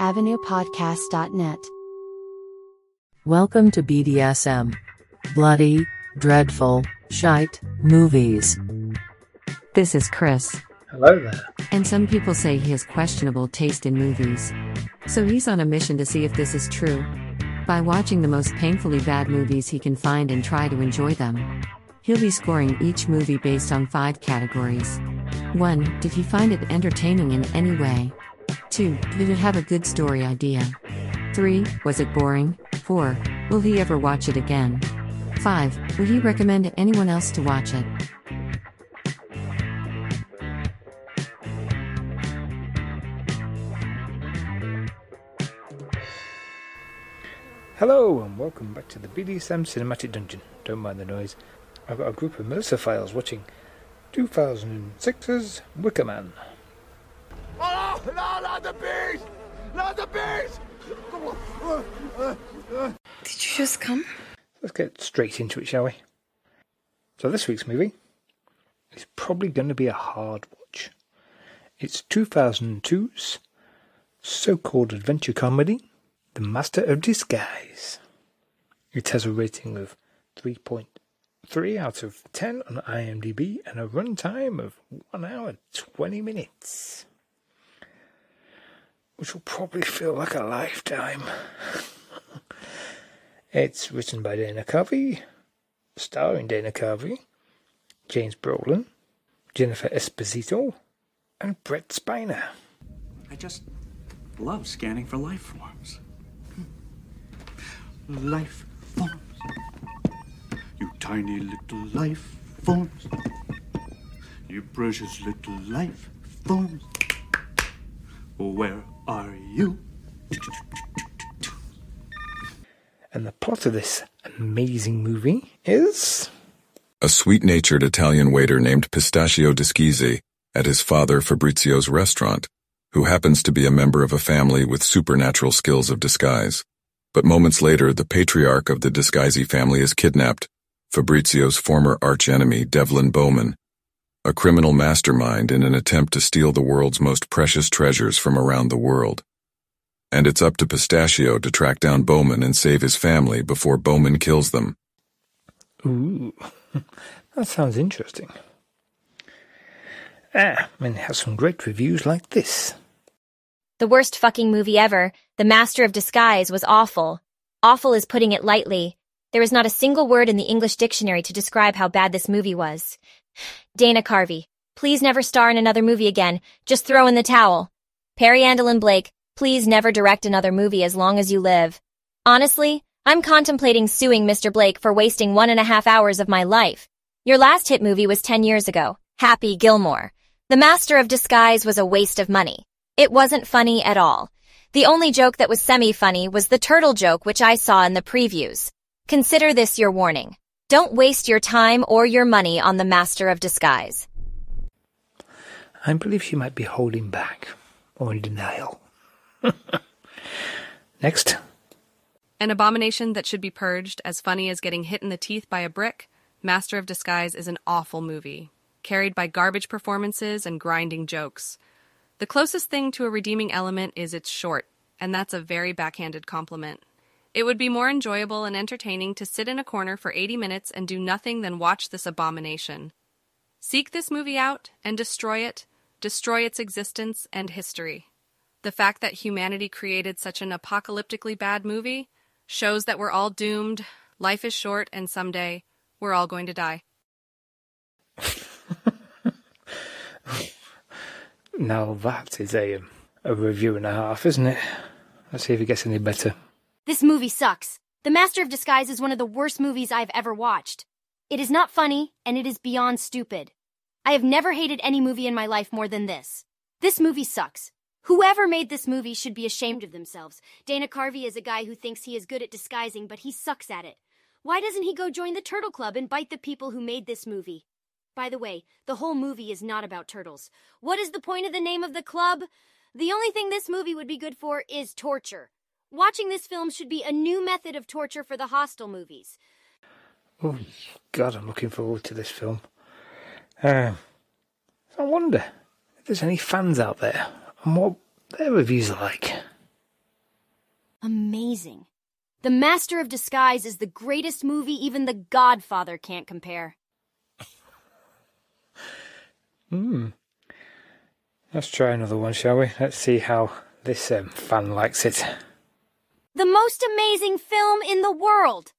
avenuepodcast.net. Welcome to BDSM. Bloody, dreadful, shite, movies. This is Chris, Hello there. and some people say he has questionable taste in movies. So he's on a mission to see if this is true. By watching the most painfully bad movies he can find and try to enjoy them. He'll be scoring each movie based on five categories. 1. Did he find it entertaining in any way? 2. Did it have a good story idea? 3. Was it boring? 4. Will he ever watch it again? 5. Would he recommend anyone else to watch it? Hello and welcome back to the BDSM Cinematic Dungeon. Don't mind the noise. I've got a group of Melissa files watching 2006's Wicker Man. No, not the bees! Not the bees! Did you just come? Let's get straight into it, shall we? So this week's movie is probably going to be a hard watch. It's 2002's so-called adventure comedy, The Master of Disguise. It has a rating of 3.3 out of 10 on IMDb and a runtime of 1 hour 20 minutes. Which will probably feel like a lifetime. It's written by Dana Carvey, starring Dana Carvey, James Brolin, Jennifer Esposito, and Brent Spiner. I just love scanning for life forms. Hmm. Life forms. You tiny little life forms. You precious little life forms. Where are you? And the plot of this amazing movie is. A sweet natured Italian waiter named Pistachio Disguisey at his father Fabrizio's restaurant, who happens to be a member of a family with supernatural skills of disguise. But moments later, the patriarch of the Disguisey family is kidnapped, Fabrizio's former archenemy, Devlin Bowman, a criminal mastermind in an attempt to steal the world's most precious treasures from around the world. And it's up to Pistachio to track down Bowman and save his family before Bowman kills them. Ooh, that sounds interesting. Ah, and it has some great reviews like this. The worst fucking movie ever, The Master of Disguise, was awful. Awful is putting it lightly. There is not a single word in the English dictionary to describe how bad this movie was. Dana Carvey, please never star in another movie again. Just throw in the towel. Perry Andelin Blake, please never direct another movie as long as you live. Honestly, I'm contemplating suing Mr. Blake for wasting one and a half hours of my life. Your last hit movie was 10 years ago, Happy Gilmore. The Master of Disguise was a waste of money. It wasn't funny at all. The only joke that was semi-funny was the turtle joke which I saw in the previews. Consider this your warning. Don't waste your time or your money on the Master of Disguise. I believe she might be holding back or in denial. Next. An abomination that should be purged, as funny as getting hit in the teeth by a brick, Master of Disguise is an awful movie, carried by garbage performances and grinding jokes. The closest thing to a redeeming element is it's short, and that's a very backhanded compliment. It would be more enjoyable and entertaining to sit in a corner for 80 minutes and do nothing than watch this abomination. Seek this movie out and destroy it, destroy its existence and history. The fact that humanity created such an apocalyptically bad movie shows that we're all doomed, life is short, and someday we're all going to die. Now that is a, a review and a half, isn't it? Let's see if it gets any better. This movie sucks. The Master of Disguise is one of the worst movies I've ever watched. It is not funny, and it is beyond stupid. I have never hated any movie in my life more than this. This movie sucks. Whoever made this movie should be ashamed of themselves. Dana Carvey is a guy who thinks he is good at disguising, but he sucks at it. Why doesn't he go join the Turtle Club and bite the people who made this movie? By the way, the whole movie is not about turtles. What is the point of the name of the club? The only thing this movie would be good for is torture. Watching this film should be a new method of torture for the Hostel movies. Oh, God, I'm looking forward to this film. Uh, I wonder if there's any fans out there and what their reviews are like. amazing. The Master of Disguise is the greatest movie even The Godfather can't compare. Hmm. Let's try another one, shall we? Let's see how this um, fan likes it. The most amazing film in the world!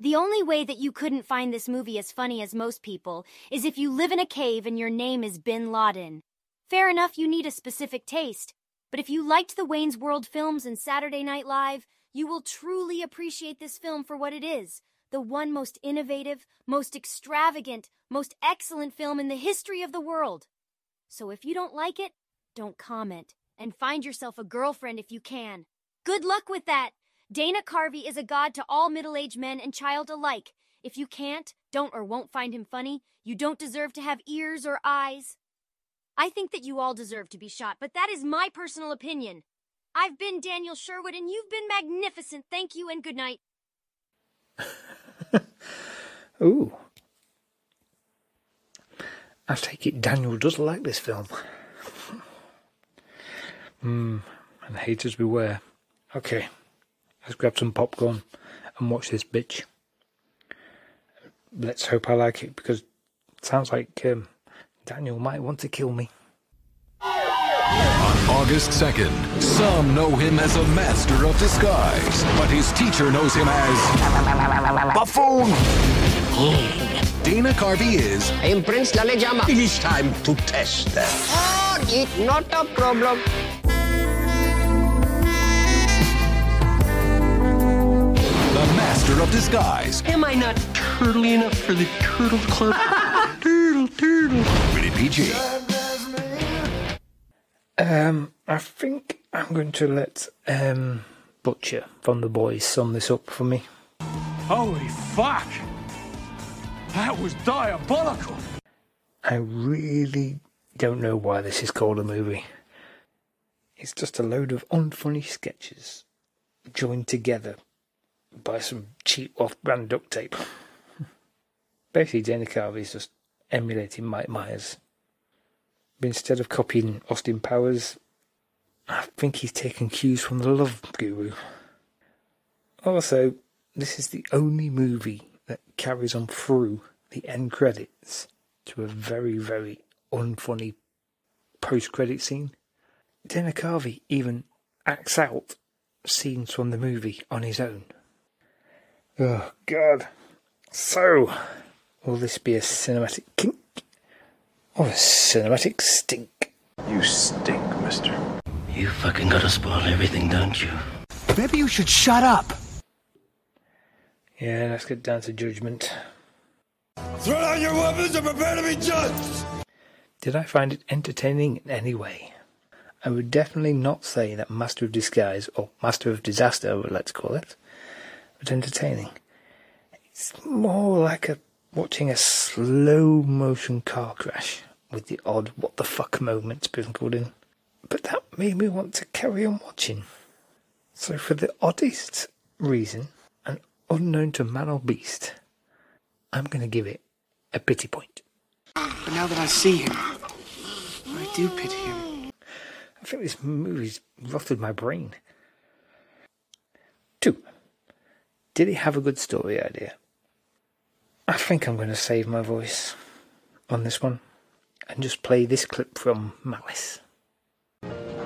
The only way that you couldn't find this movie as funny as most people is if you live in a cave and your name is Bin Laden. Fair enough, you need a specific taste. But if you liked the Wayne's World films and Saturday Night Live, you will truly appreciate this film for what it is the one most innovative, most extravagant, most excellent film in the history of the world. So if you don't like it, don't comment, and find yourself a girlfriend if you can. Good luck with that! Dana Carvey is a god to all middle aged men and child alike. If you can't, don't, or won't find him funny, you don't deserve to have ears or eyes. I think that you all deserve to be shot, but that is my personal opinion. I've been Daniel Sherwood, and you've been magnificent. Thank you, and good night. Ooh. I take it Daniel does like this film. Hmm, and haters beware. Okay, let's grab some popcorn and watch this bitch. Let's hope I like it because it sounds like um, Daniel might want to kill me. On August 2nd, some know him as a master of disguise, but his teacher knows him as Buffoon. Dana Carvey is I am Prince Lalejama. It is time to test them. Oh, it's not a problem. Master of disguise. Am I not turtly enough for the Turtle Club? turtle, turtle. Rated PG. Um, I think I'm going to let um, Butcher from the boys sum this up for me. Holy fuck! That was diabolical! I really don't know why this is called a movie. It's just a load of unfunny sketches joined together by some cheap off-brand duct tape. Basically, Dana Carvey's just emulating Mike Myers. But instead of copying Austin Powers, I think he's taken cues from the Love Guru. Also, this is the only movie that carries on through the end credits to a very, very unfunny post credit scene. Dana Carvey even acts out scenes from the movie on his own. Oh, God. So, will this be a cinematic kink or a cinematic stink? You stink, mister. You fucking gotta spoil everything, don't you? Maybe you should shut up. Yeah, let's get down to judgment. Throw down your weapons and prepare to be judged! Did I find it entertaining in any way? I would definitely not say that Master of Disguise, or Master of Disaster, let's call it, but entertaining. It's more like a watching a slow motion car crash with the odd what the fuck moment sprinkled in. But that made me want to carry on watching. So for the oddest reason, and unknown to man or beast, I'm going to give it a pity point. But now that I see him, I do pity him. I think this movie's rotted my brain. Two. Did he have a good story idea? I think I'm going to save my voice on this one and just play this clip from Malice.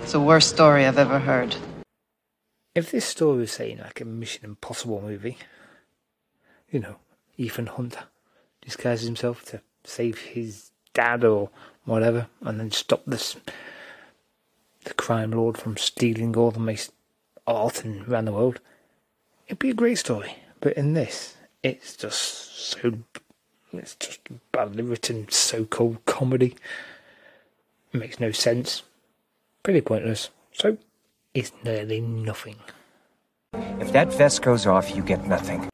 It's the worst story I've ever heard. If this story was saying like a Mission Impossible movie, you know, Ethan Hunt disguises himself to save his dad or whatever, and then stop this the crime lord from stealing all the most art and around the world. It'd be a great story, but in this, it's just so it's just badly written, so-called comedy. It makes no sense. Pretty pointless. So it's nearly nothing. If that vest goes off, you get nothing.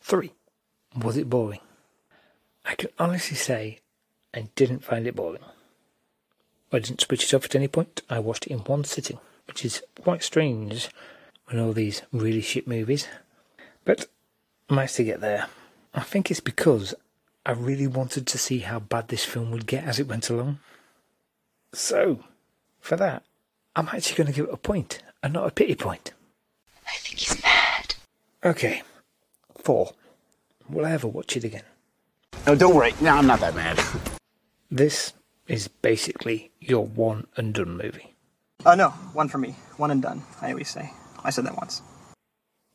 Three. Was it boring? I can honestly say I didn't find it boring. I didn't switch it off at any point. I watched it in one sitting, which is quite strange when all these really shit movies. But I managed to get there. I think it's because I really wanted to see how bad this film would get as it went along. So, for that, I'm actually going to give it a point and not a pity point. I think he's mad. Okay. Four. Will I ever watch it again? No, don't worry. No, I'm not that mad. This is basically your one and done movie. Uh, no, one for me. One and done, I always say. I said that once.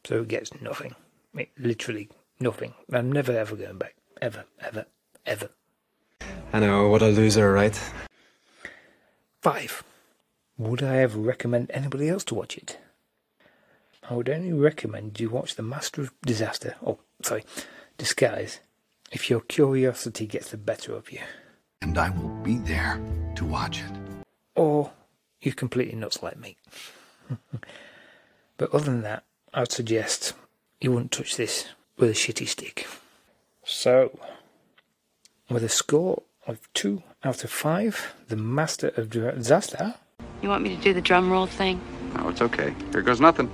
So it gets nothing. It, literally nothing. I'm never ever going back. Ever, ever, ever. I know, what a loser, right? Five. Would I ever recommend anybody else to watch it? I would only recommend you watch The Master of Disaster, oh, sorry, Disguise, if your curiosity gets the better of you. And I will be there to watch it. Or you're completely nuts like me. but other than that, I'd suggest you wouldn't touch this with a shitty stick. So, with a score of 2 out of 5, The Master of Disaster You want me to do the drum roll thing? No, it's okay. Here goes nothing.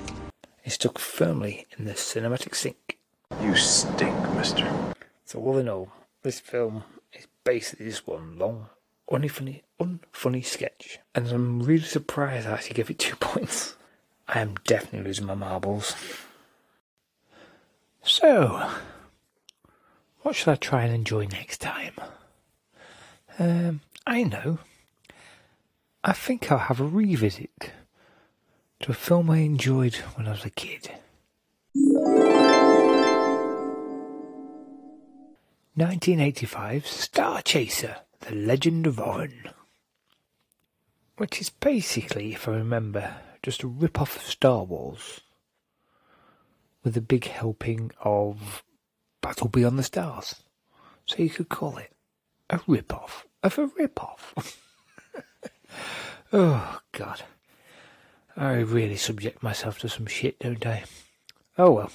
is stuck firmly in the cinematic sink. You stink, mister. So all in all, this film is basically just one long, unfunny, unfunny sketch. And I'm really surprised I actually gave it two points. I am definitely losing my marbles. So, what should I try and enjoy next time? Um, I know. I think I'll have a revisit to a film I enjoyed when I was a kid. 1985 Starchaser The Legend of Orin. Which is basically, if I remember, just a rip off of Star Wars with a big helping of Battle Beyond the Stars. So you could call it a rip off of a rip off. oh, God. I really subject myself to some shit, don't I? Oh well.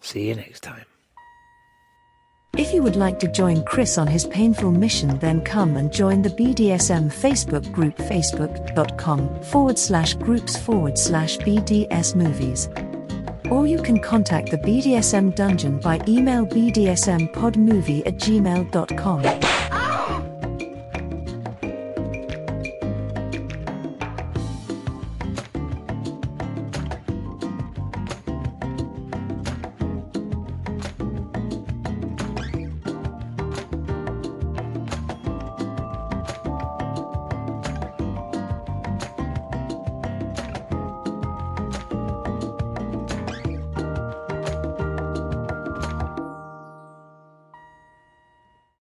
See you next time. If you would like to join Chris on his painful mission, then come and join the BDSM Facebook group facebook.com forward slash groups forward slash BDS movies. Or you can contact the BDSM dungeon by email bdsmpodmovie at gmail.com.